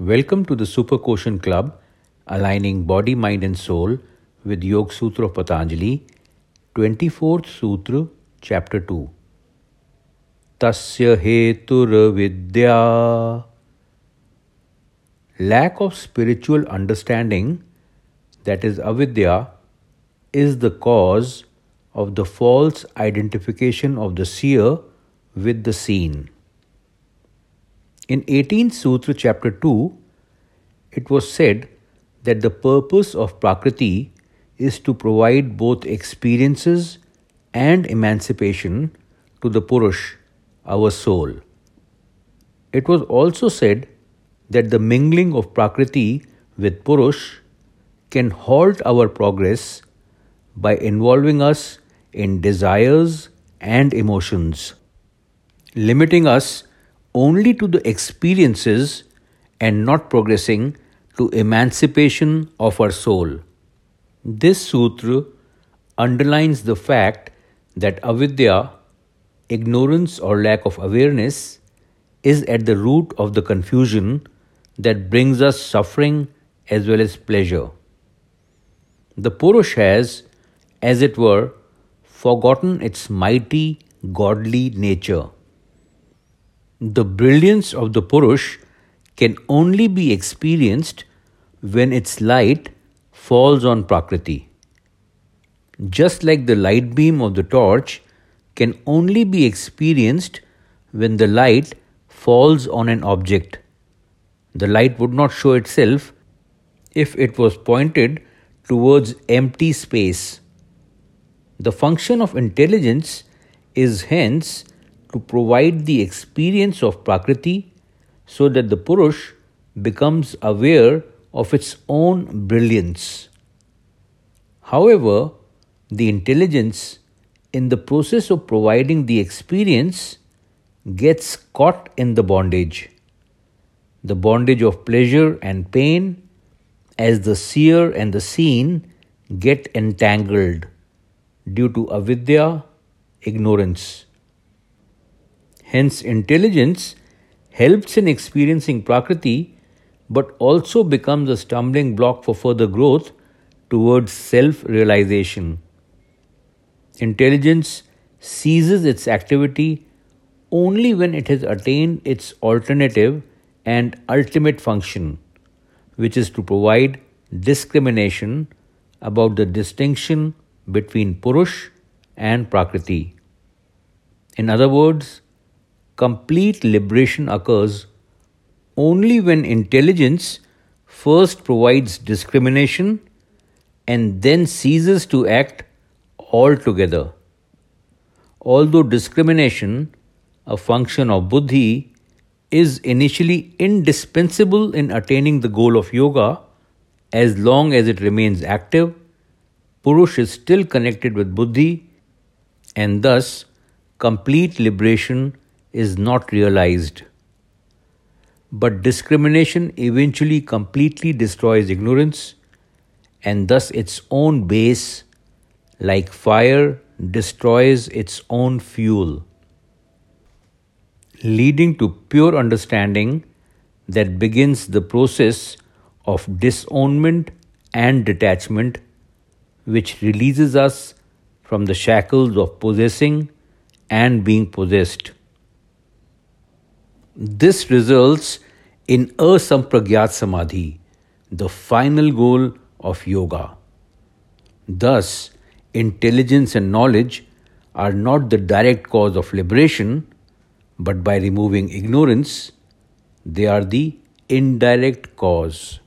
Welcome to the Super Quotient Club, aligning body, mind, and soul with Yog Sutra of Patanjali, 24th Sutra, Chapter 2. Tasya Heturavidya. Lack of spiritual understanding, that is avidya, is the cause of the false identification of the seer with the seen. In 18th Sutra, Chapter 2, it was said that the purpose of Prakriti is to provide both experiences and emancipation to the Purush, our soul. It was also said that the mingling of Prakriti with Purush can halt our progress by involving us in desires and emotions, limiting us only to the experiences and not progressing to emancipation of our soul. This sutra underlines the fact that avidya, ignorance or lack of awareness, is at the root of the confusion that brings us suffering as well as pleasure. The Purush has, as it were, forgotten its mighty godly nature. The brilliance of the Purush can only be experienced when its light falls on Prakriti. Just like the light beam of the torch can only be experienced when the light falls on an object. The light would not show itself if it was pointed towards empty space. The function of intelligence is hence to provide the experience of Prakriti so that the Purush becomes aware of its own brilliance. However, the intelligence, in the process of providing the experience, gets caught in the bondage. The bondage of pleasure and pain, as the seer and the seen get entangled due to avidya, ignorance. Hence, intelligence helps in experiencing Prakriti but also becomes a stumbling block for further growth towards self realization. Intelligence ceases its activity only when it has attained its alternative and ultimate function, which is to provide discrimination about the distinction between Purush and Prakriti. In other words, complete liberation occurs only when intelligence first provides discrimination and then ceases to act altogether. Although discrimination, a function of buddhi, is initially indispensable in attaining the goal of yoga, as long as it remains active, Purush is still connected with buddhi and thus complete liberation is not realized. But discrimination eventually completely destroys ignorance and thus its own base, like fire, destroys its own fuel, leading to pure understanding that begins the process of disownment and detachment, which releases us from the shackles of possessing and being possessed. This results in asampragyat samadhi, the final goal of yoga. Thus, intelligence and knowledge are not the direct cause of liberation, but by removing ignorance, they are the indirect cause.